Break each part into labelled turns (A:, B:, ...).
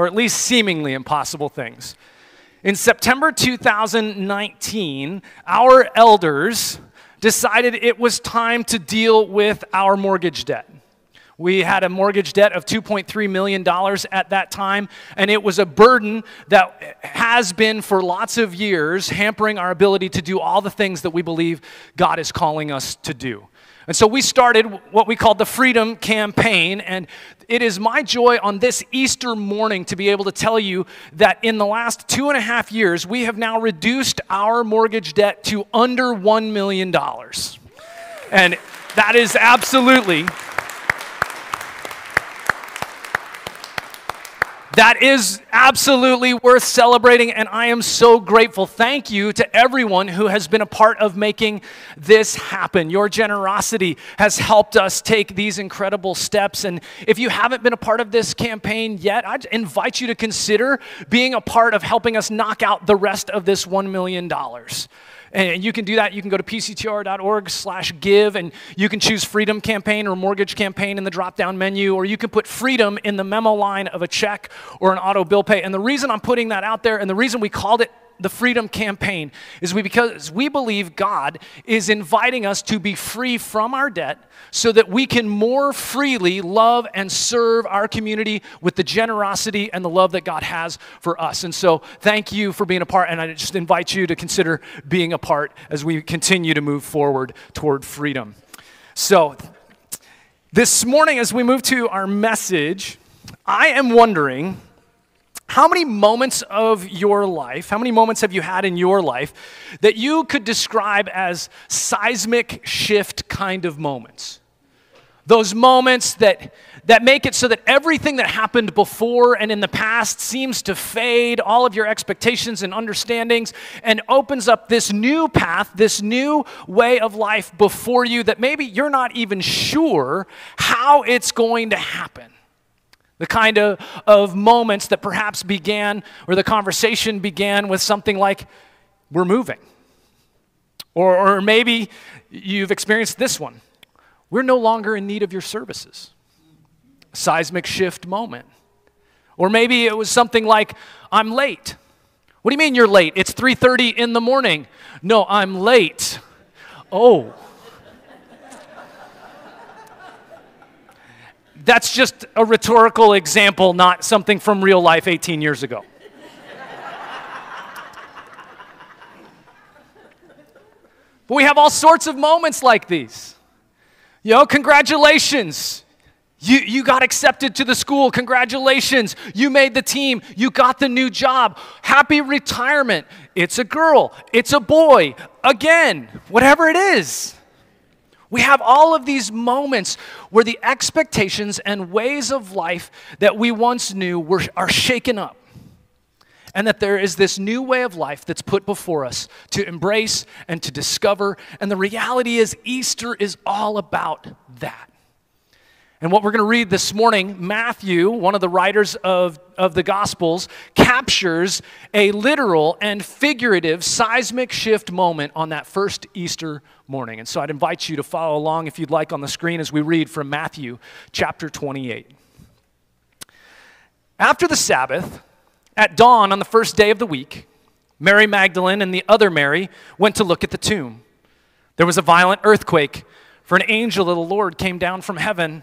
A: or at least seemingly impossible things. In September 2019, our elders decided it was time to deal with our mortgage debt. We had a mortgage debt of $2.3 million at that time, and it was a burden that has been for lots of years hampering our ability to do all the things that we believe God is calling us to do. And so we started what we called the Freedom Campaign. And it is my joy on this Easter morning to be able to tell you that in the last two and a half years, we have now reduced our mortgage debt to under $1 million. And that is absolutely That is absolutely worth celebrating, and I am so grateful. Thank you to everyone who has been a part of making this happen. Your generosity has helped us take these incredible steps. And if you haven't been a part of this campaign yet, I invite you to consider being a part of helping us knock out the rest of this $1 million. And you can do that. You can go to pctr.org slash give, and you can choose Freedom Campaign or Mortgage Campaign in the drop-down menu, or you can put Freedom in the memo line of a check or an auto bill pay. And the reason I'm putting that out there, and the reason we called it the Freedom Campaign is we, because we believe God is inviting us to be free from our debt so that we can more freely love and serve our community with the generosity and the love that God has for us. And so, thank you for being a part, and I just invite you to consider being a part as we continue to move forward toward freedom. So, this morning, as we move to our message, I am wondering how many moments of your life, how many moments have you had in your life that you could describe as seismic shift kind of moments? Those moments that, that make it so that everything that happened before and in the past seems to fade, all of your expectations and understandings, and opens up this new path, this new way of life before you that maybe you're not even sure how it's going to happen. The kind of, of moments that perhaps began, or the conversation began with something like, We're moving. Or, or maybe you've experienced this one We're no longer in need of your services. Seismic shift moment. Or maybe it was something like, I'm late. What do you mean you're late? It's 3:30 in the morning. No, I'm late. Oh. That's just a rhetorical example, not something from real life 18 years ago. but we have all sorts of moments like these. You know, congratulations. You, you got accepted to the school. Congratulations. You made the team. You got the new job. Happy retirement. It's a girl. It's a boy. Again, whatever it is. We have all of these moments where the expectations and ways of life that we once knew were, are shaken up. And that there is this new way of life that's put before us to embrace and to discover. And the reality is, Easter is all about that. And what we're going to read this morning, Matthew, one of the writers of, of the Gospels, captures a literal and figurative seismic shift moment on that first Easter morning. And so I'd invite you to follow along, if you'd like, on the screen as we read from Matthew chapter 28. After the Sabbath, at dawn on the first day of the week, Mary Magdalene and the other Mary went to look at the tomb. There was a violent earthquake, for an angel of the Lord came down from heaven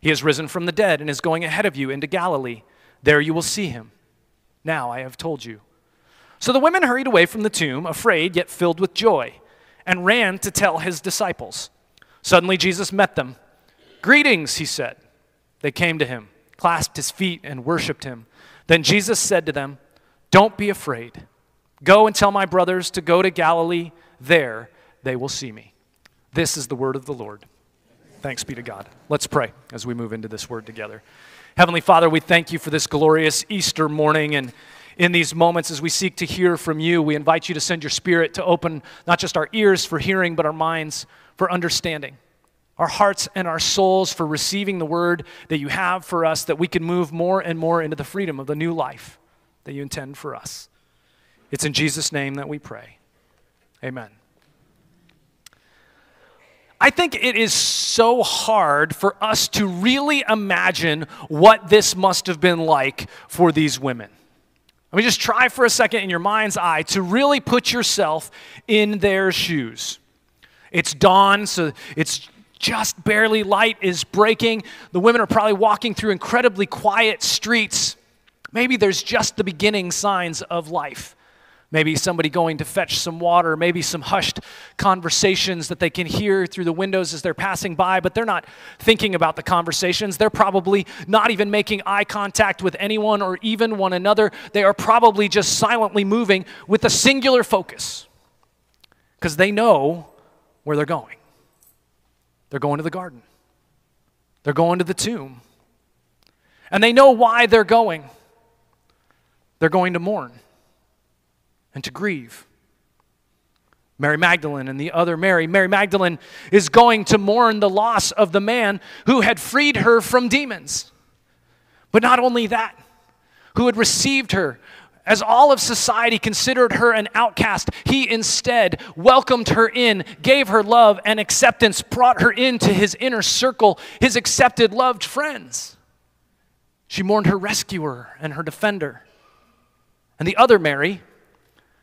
A: he has risen from the dead and is going ahead of you into Galilee. There you will see him. Now I have told you. So the women hurried away from the tomb, afraid yet filled with joy, and ran to tell his disciples. Suddenly Jesus met them. Greetings, he said. They came to him, clasped his feet, and worshiped him. Then Jesus said to them, Don't be afraid. Go and tell my brothers to go to Galilee. There they will see me. This is the word of the Lord. Thanks be to God. Let's pray as we move into this word together. Heavenly Father, we thank you for this glorious Easter morning and in these moments as we seek to hear from you. We invite you to send your spirit to open not just our ears for hearing, but our minds for understanding, our hearts and our souls for receiving the word that you have for us, that we can move more and more into the freedom of the new life that you intend for us. It's in Jesus' name that we pray. Amen. I think it is so hard for us to really imagine what this must have been like for these women. I mean, just try for a second in your mind's eye to really put yourself in their shoes. It's dawn, so it's just barely light is breaking. The women are probably walking through incredibly quiet streets. Maybe there's just the beginning signs of life. Maybe somebody going to fetch some water, maybe some hushed conversations that they can hear through the windows as they're passing by, but they're not thinking about the conversations. They're probably not even making eye contact with anyone or even one another. They are probably just silently moving with a singular focus because they know where they're going. They're going to the garden, they're going to the tomb, and they know why they're going. They're going to mourn and to grieve. Mary Magdalene and the other Mary. Mary Magdalene is going to mourn the loss of the man who had freed her from demons. But not only that, who had received her. As all of society considered her an outcast, he instead welcomed her in, gave her love and acceptance, brought her into his inner circle, his accepted, loved friends. She mourned her rescuer and her defender. And the other Mary,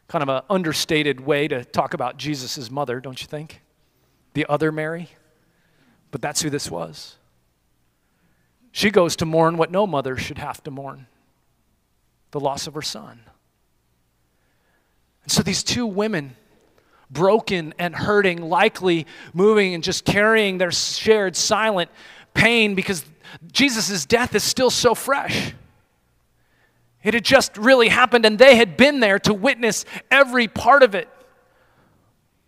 A: kind of an understated way to talk about Jesus' mother, don't you think? The other Mary. But that's who this was. She goes to mourn what no mother should have to mourn the loss of her son. And so these two women, broken and hurting, likely moving and just carrying their shared silent pain because Jesus' death is still so fresh. It had just really happened, and they had been there to witness every part of it.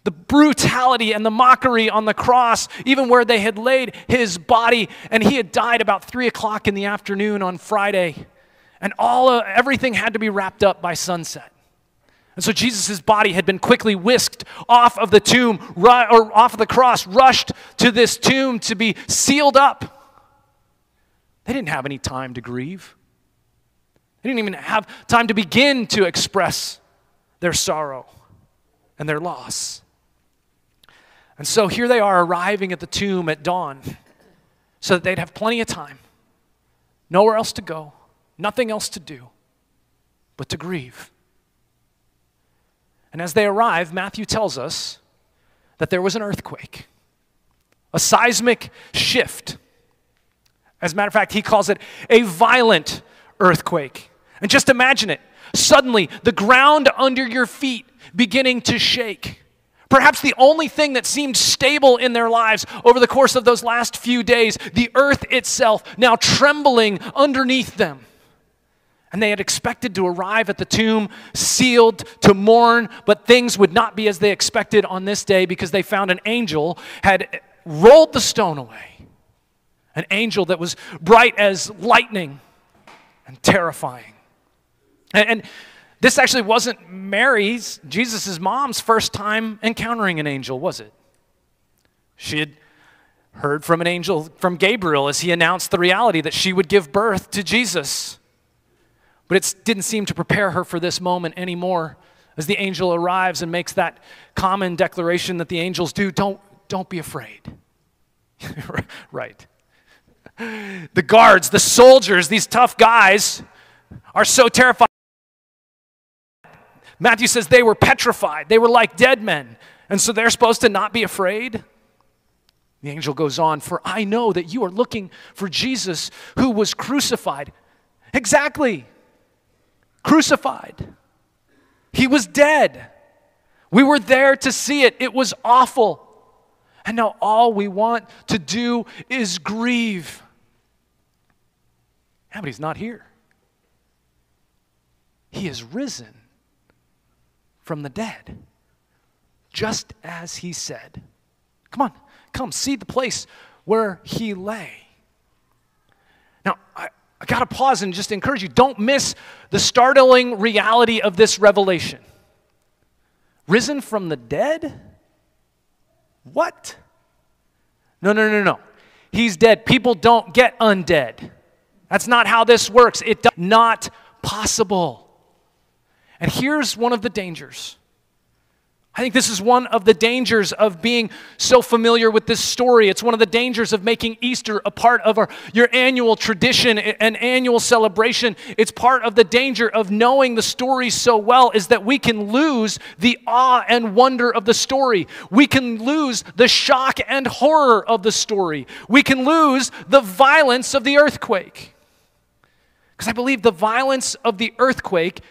A: The brutality and the mockery on the cross, even where they had laid his body, and he had died about three o'clock in the afternoon on Friday, and all of, everything had to be wrapped up by sunset. And so Jesus' body had been quickly whisked off of the tomb, or off of the cross, rushed to this tomb to be sealed up. They didn't have any time to grieve. Didn't even have time to begin to express their sorrow and their loss. And so here they are arriving at the tomb at dawn so that they'd have plenty of time, nowhere else to go, nothing else to do but to grieve. And as they arrive, Matthew tells us that there was an earthquake, a seismic shift. As a matter of fact, he calls it a violent earthquake. And just imagine it. Suddenly, the ground under your feet beginning to shake. Perhaps the only thing that seemed stable in their lives over the course of those last few days, the earth itself now trembling underneath them. And they had expected to arrive at the tomb sealed to mourn, but things would not be as they expected on this day because they found an angel had rolled the stone away. An angel that was bright as lightning and terrifying. And, and this actually wasn't Mary's, Jesus' mom's first time encountering an angel, was it? She had heard from an angel, from Gabriel, as he announced the reality that she would give birth to Jesus. But it didn't seem to prepare her for this moment anymore as the angel arrives and makes that common declaration that the angels do don't, don't be afraid. right. The guards, the soldiers, these tough guys are so terrified. Matthew says they were petrified. They were like dead men. And so they're supposed to not be afraid. The angel goes on, For I know that you are looking for Jesus who was crucified. Exactly. Crucified. He was dead. We were there to see it. It was awful. And now all we want to do is grieve. Yeah, but he's not here. He is risen from the dead, just as he said. Come on, come see the place where he lay. Now, I, I got to pause and just encourage you don't miss the startling reality of this revelation. Risen from the dead? What? No, no, no, no. He's dead. People don't get undead. That's not how this works. It's not possible. And here's one of the dangers. I think this is one of the dangers of being so familiar with this story. It's one of the dangers of making Easter a part of our, your annual tradition, an annual celebration. It's part of the danger of knowing the story so well is that we can lose the awe and wonder of the story. We can lose the shock and horror of the story. We can lose the violence of the earthquake. Because I believe the violence of the earthquake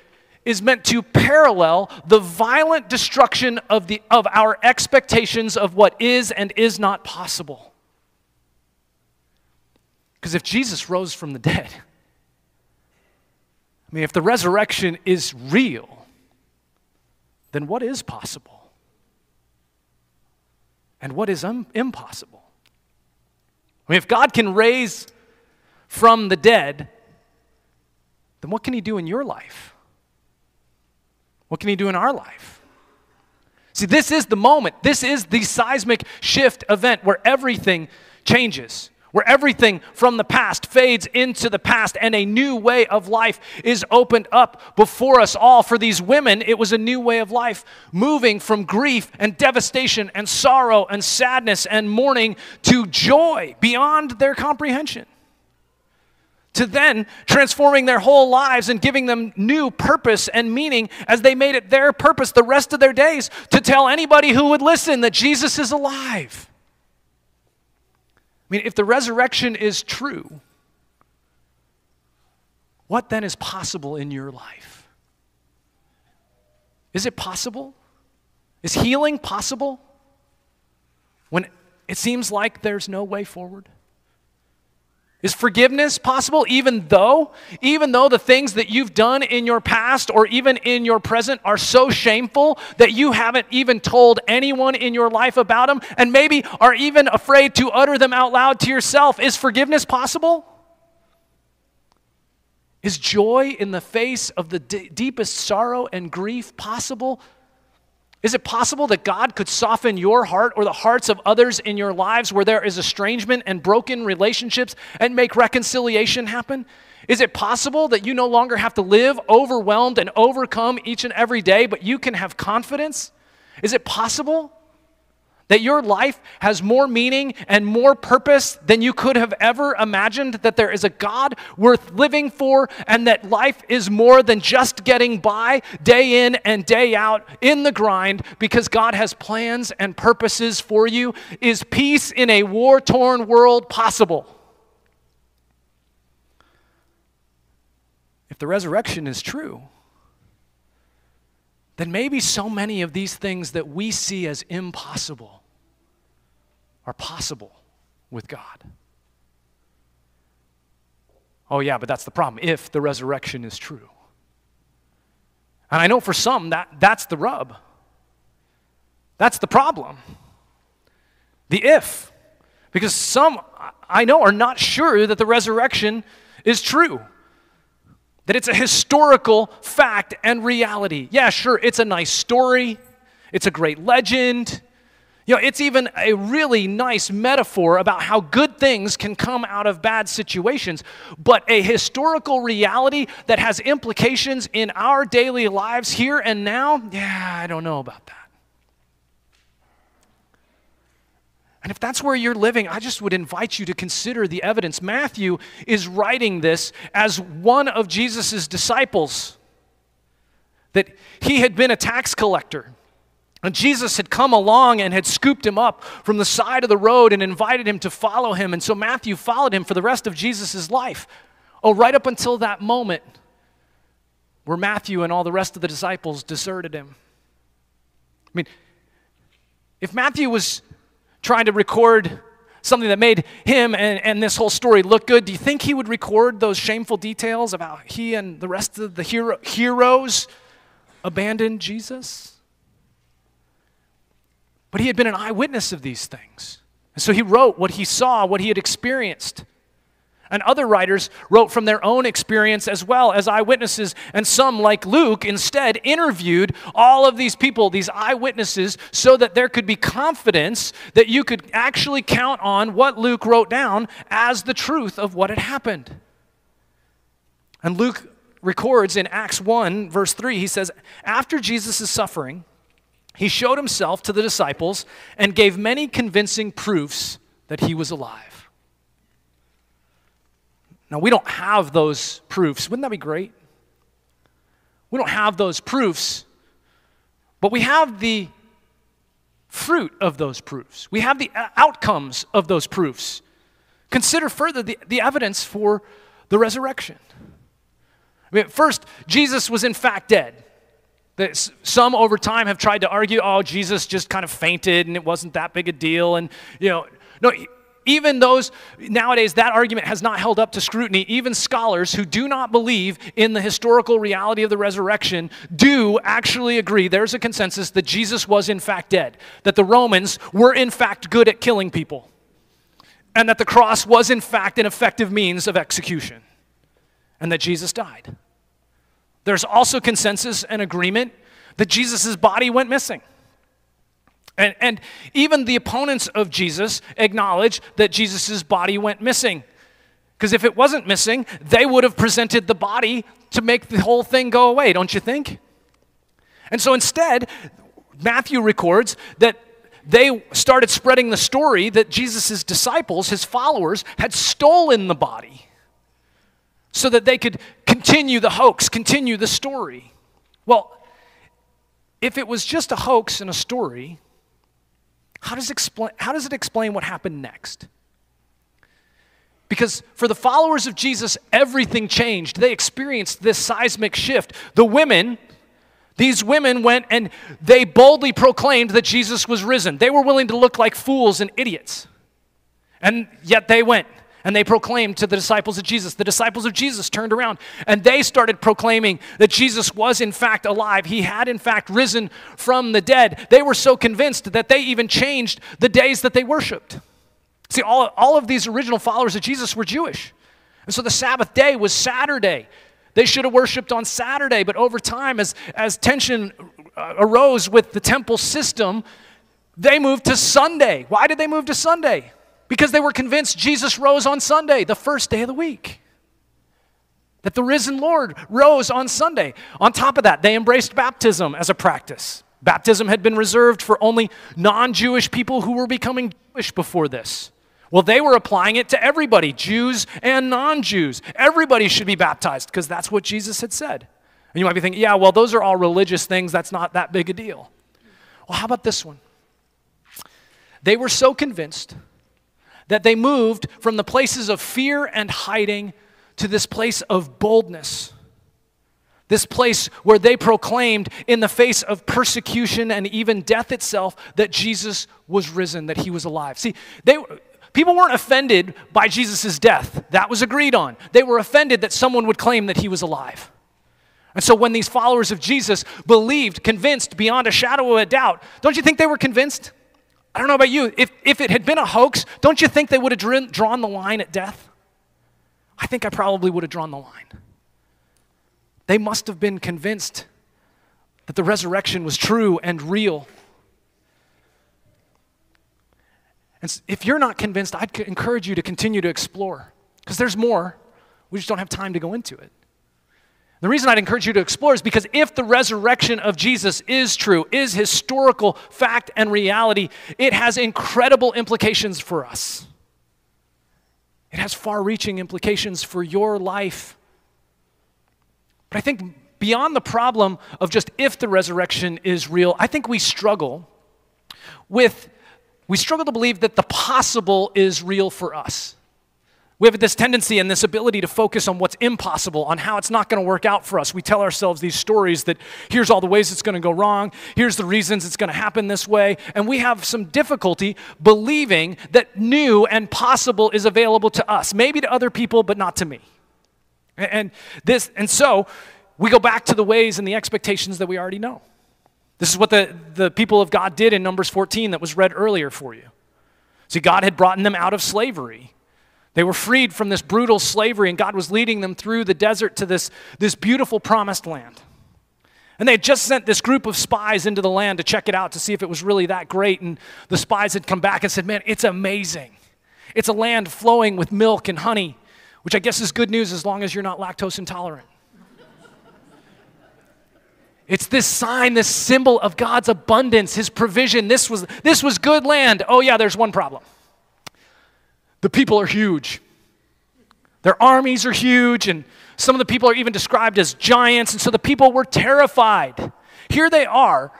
A: is meant to parallel the violent destruction of, the, of our expectations of what is and is not possible. Because if Jesus rose from the dead, I mean, if the resurrection is real, then what is possible? And what is un- impossible? I mean, if God can raise from the dead, then what can He do in your life? What can He do in our life? See, this is the moment. This is the seismic shift event where everything changes, where everything from the past fades into the past and a new way of life is opened up before us all. For these women, it was a new way of life, moving from grief and devastation and sorrow and sadness and mourning to joy beyond their comprehension to then transforming their whole lives and giving them new purpose and meaning as they made it their purpose the rest of their days to tell anybody who would listen that Jesus is alive. I mean, if the resurrection is true, what then is possible in your life? Is it possible? Is healing possible when it seems like there's no way forward? Is forgiveness possible even though even though the things that you've done in your past or even in your present are so shameful that you haven't even told anyone in your life about them and maybe are even afraid to utter them out loud to yourself? Is forgiveness possible? Is joy in the face of the d- deepest sorrow and grief possible? Is it possible that God could soften your heart or the hearts of others in your lives where there is estrangement and broken relationships and make reconciliation happen? Is it possible that you no longer have to live overwhelmed and overcome each and every day, but you can have confidence? Is it possible? That your life has more meaning and more purpose than you could have ever imagined, that there is a God worth living for, and that life is more than just getting by day in and day out in the grind because God has plans and purposes for you. Is peace in a war torn world possible? If the resurrection is true, then maybe so many of these things that we see as impossible are possible with God. Oh, yeah, but that's the problem if the resurrection is true. And I know for some that that's the rub. That's the problem. The if. Because some I know are not sure that the resurrection is true that it's a historical fact and reality. Yeah, sure, it's a nice story, it's a great legend. You know, it's even a really nice metaphor about how good things can come out of bad situations, but a historical reality that has implications in our daily lives here and now, yeah, I don't know about that. And if that's where you're living, I just would invite you to consider the evidence. Matthew is writing this as one of Jesus' disciples, that he had been a tax collector. And Jesus had come along and had scooped him up from the side of the road and invited him to follow him. And so Matthew followed him for the rest of Jesus' life. Oh, right up until that moment where Matthew and all the rest of the disciples deserted him. I mean, if Matthew was trying to record something that made him and, and this whole story look good, do you think he would record those shameful details about he and the rest of the hero, heroes abandoned Jesus? But he had been an eyewitness of these things. And so he wrote what he saw, what he had experienced. And other writers wrote from their own experience as well as eyewitnesses. And some, like Luke, instead interviewed all of these people, these eyewitnesses, so that there could be confidence that you could actually count on what Luke wrote down as the truth of what had happened. And Luke records in Acts 1, verse 3, he says, After Jesus' suffering, he showed himself to the disciples and gave many convincing proofs that he was alive. Now, we don't have those proofs. Wouldn't that be great? We don't have those proofs, but we have the fruit of those proofs. We have the uh, outcomes of those proofs. Consider further the, the evidence for the resurrection. I mean, first, Jesus was in fact dead. Some over time have tried to argue, oh, Jesus just kind of fainted and it wasn't that big a deal. And, you know, no, even those, nowadays, that argument has not held up to scrutiny. Even scholars who do not believe in the historical reality of the resurrection do actually agree, there's a consensus that Jesus was in fact dead, that the Romans were in fact good at killing people, and that the cross was in fact an effective means of execution, and that Jesus died. There's also consensus and agreement that Jesus' body went missing. And, and even the opponents of Jesus acknowledge that Jesus' body went missing. Because if it wasn't missing, they would have presented the body to make the whole thing go away, don't you think? And so instead, Matthew records that they started spreading the story that Jesus' disciples, his followers, had stolen the body so that they could continue the hoax, continue the story. Well, if it was just a hoax and a story, how does, explain, how does it explain what happened next? Because for the followers of Jesus, everything changed. They experienced this seismic shift. The women, these women went and they boldly proclaimed that Jesus was risen. They were willing to look like fools and idiots. And yet they went and they proclaimed to the disciples of Jesus. The disciples of Jesus turned around and they started proclaiming that Jesus was in fact alive. He had in fact risen from the dead. They were so convinced that they even changed the days that they worshiped. See, all, all of these original followers of Jesus were Jewish. And so the Sabbath day was Saturday. They should have worshiped on Saturday, but over time, as, as tension uh, arose with the temple system, they moved to Sunday. Why did they move to Sunday? Because they were convinced Jesus rose on Sunday, the first day of the week. That the risen Lord rose on Sunday. On top of that, they embraced baptism as a practice. Baptism had been reserved for only non Jewish people who were becoming Jewish before this. Well, they were applying it to everybody, Jews and non Jews. Everybody should be baptized because that's what Jesus had said. And you might be thinking, yeah, well, those are all religious things. That's not that big a deal. Well, how about this one? They were so convinced that they moved from the places of fear and hiding to this place of boldness. This place where they proclaimed, in the face of persecution and even death itself, that Jesus was risen, that he was alive. See, they, people weren't offended by Jesus' death. That was agreed on. They were offended that someone would claim that he was alive. And so when these followers of Jesus believed, convinced beyond a shadow of a doubt, don't you think they were convinced? I don't know about you. If, if it had been a hoax, don't you think they would have drawn the line at death? I think I probably would have drawn the line. They must have been convinced that the resurrection was true and real. And if you're not convinced, I'd encourage you to continue to explore because there's more. We just don't have time to go into it. The reason I'd encourage you to explore is because if the resurrection of Jesus is true, is historical fact and reality, it has incredible implications for us. It has far reaching implications for your life. But I think beyond the problem of just if the resurrection is real, I think we struggle with, we struggle to believe that the possible is real for us. We have this tendency and this ability to focus on what's impossible, on how it's not going to work out for us. We tell ourselves these stories that here's all the ways it's going to go wrong, here's the reasons it's going to happen this way, and we have some difficulty believing that new and possible is available to us, maybe to other people, but not to me. And this and so we go back to the ways and the expectations that we already know. This is what the, the people of God did in Numbers 14 that was read earlier for you. See, God had brought them out of slavery. They were freed from this brutal slavery, and God was leading them through the desert to this, this beautiful promised land. And they had just sent this group of spies into the land to check it out to see if it was really that great. And the spies had come back and said, Man, it's amazing. It's a land flowing with milk and honey, which I guess is good news as long as you're not lactose intolerant. It's this sign, this symbol of God's abundance, His provision. This was, this was good land. Oh, yeah, there's one problem. The people are huge. Their armies are huge, and some of the people are even described as giants, and so the people were terrified. Here they are.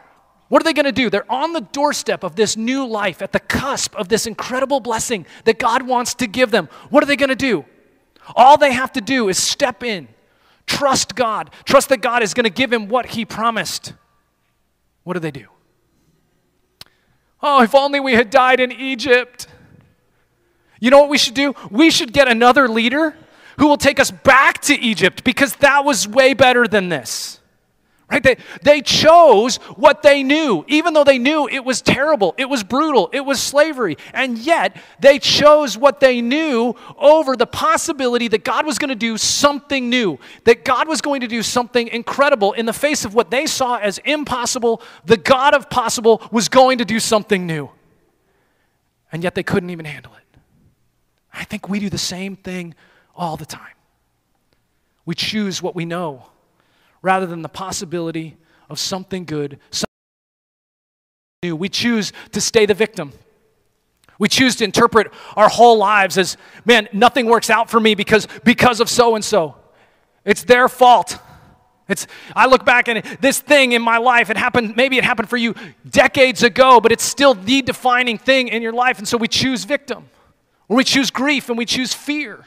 A: What are they going to do? They're on the doorstep of this new life, at the cusp of this incredible blessing that God wants to give them. What are they going to do? All they have to do is step in Trust God. Trust that God is going to give him what he promised. What do they do? Oh, if only we had died in Egypt. You know what we should do? We should get another leader who will take us back to Egypt because that was way better than this. Right? They, they chose what they knew, even though they knew it was terrible, it was brutal, it was slavery. And yet, they chose what they knew over the possibility that God was going to do something new, that God was going to do something incredible in the face of what they saw as impossible. The God of possible was going to do something new. And yet, they couldn't even handle it. I think we do the same thing all the time. We choose what we know rather than the possibility of something good, something new. We choose to stay the victim. We choose to interpret our whole lives as, man, nothing works out for me because, because of so and so. It's their fault. It's, I look back and this thing in my life, it happened, maybe it happened for you decades ago, but it's still the defining thing in your life. And so we choose victim, we choose grief and we choose fear.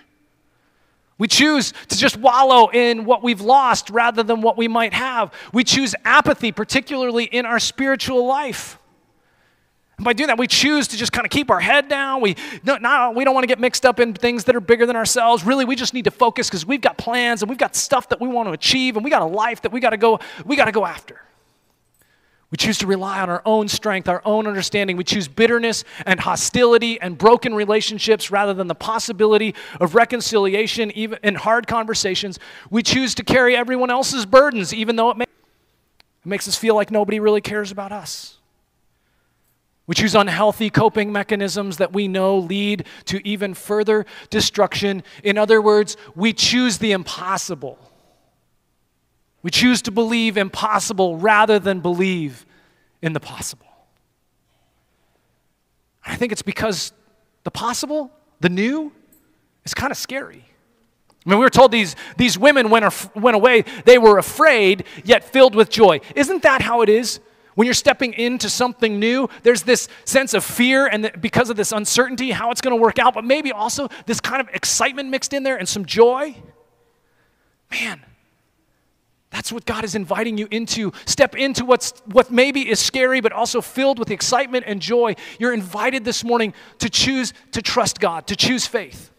A: We choose to just wallow in what we've lost rather than what we might have. We choose apathy, particularly in our spiritual life. And by doing that, we choose to just kind of keep our head down. We, no, no, we don't want to get mixed up in things that are bigger than ourselves. Really, we just need to focus because we've got plans and we've got stuff that we want to achieve and we got a life that we got to go, we got to go after. We choose to rely on our own strength, our own understanding. We choose bitterness and hostility and broken relationships rather than the possibility of reconciliation, even in hard conversations. We choose to carry everyone else's burdens, even though it, may, it makes us feel like nobody really cares about us. We choose unhealthy coping mechanisms that we know lead to even further destruction. In other words, we choose the impossible. We choose to believe impossible rather than believe in the possible. I think it's because the possible, the new, is kind of scary. I mean, we were told these, these women went, af- went away, they were afraid, yet filled with joy. Isn't that how it is? When you're stepping into something new, there's this sense of fear, and the, because of this uncertainty, how it's going to work out, but maybe also this kind of excitement mixed in there and some joy. Man, that's what God is inviting you into. Step into what's, what maybe is scary, but also filled with excitement and joy. You're invited this morning to choose to trust God, to choose faith.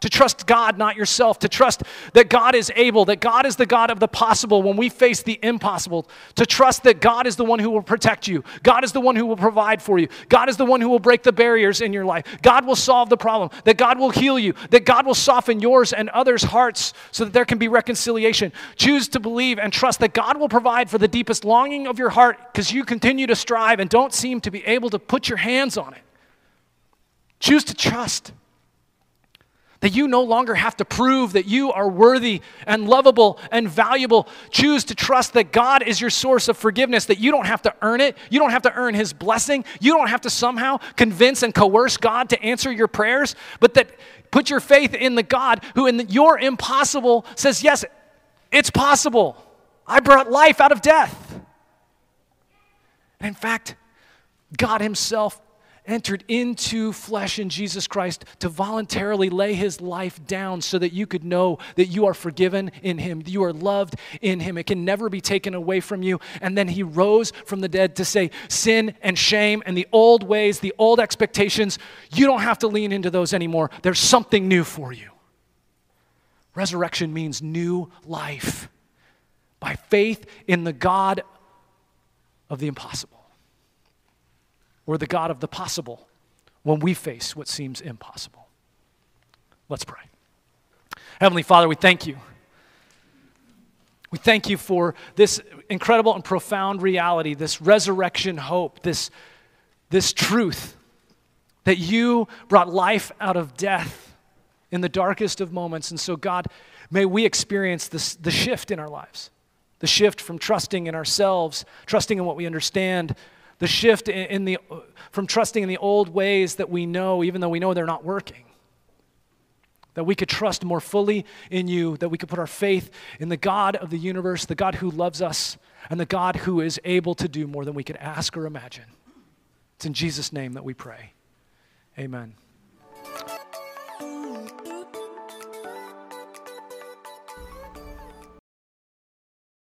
A: To trust God, not yourself. To trust that God is able, that God is the God of the possible when we face the impossible. To trust that God is the one who will protect you. God is the one who will provide for you. God is the one who will break the barriers in your life. God will solve the problem. That God will heal you. That God will soften yours and others' hearts so that there can be reconciliation. Choose to believe and trust that God will provide for the deepest longing of your heart because you continue to strive and don't seem to be able to put your hands on it. Choose to trust. That you no longer have to prove that you are worthy and lovable and valuable. Choose to trust that God is your source of forgiveness, that you don't have to earn it. You don't have to earn His blessing. You don't have to somehow convince and coerce God to answer your prayers, but that put your faith in the God who, in the, your impossible, says, Yes, it's possible. I brought life out of death. In fact, God Himself entered into flesh in Jesus Christ to voluntarily lay his life down so that you could know that you are forgiven in him, you are loved in him. It can never be taken away from you. And then he rose from the dead to say, sin and shame and the old ways, the old expectations, you don't have to lean into those anymore. There's something new for you. Resurrection means new life by faith in the God of the impossible or the God of the possible when we face what seems impossible. Let's pray. Heavenly Father, we thank you. We thank you for this incredible and profound reality, this resurrection hope, this, this truth that you brought life out of death in the darkest of moments. And so, God, may we experience this, the shift in our lives the shift from trusting in ourselves, trusting in what we understand, the shift in the, from trusting in the old ways that we know, even though we know they're not working. That we could trust more fully in you, that we could put our faith in the God of the universe, the God who loves us, and the God who is able to do more than we could ask or imagine. It's in Jesus' name that we pray. Amen.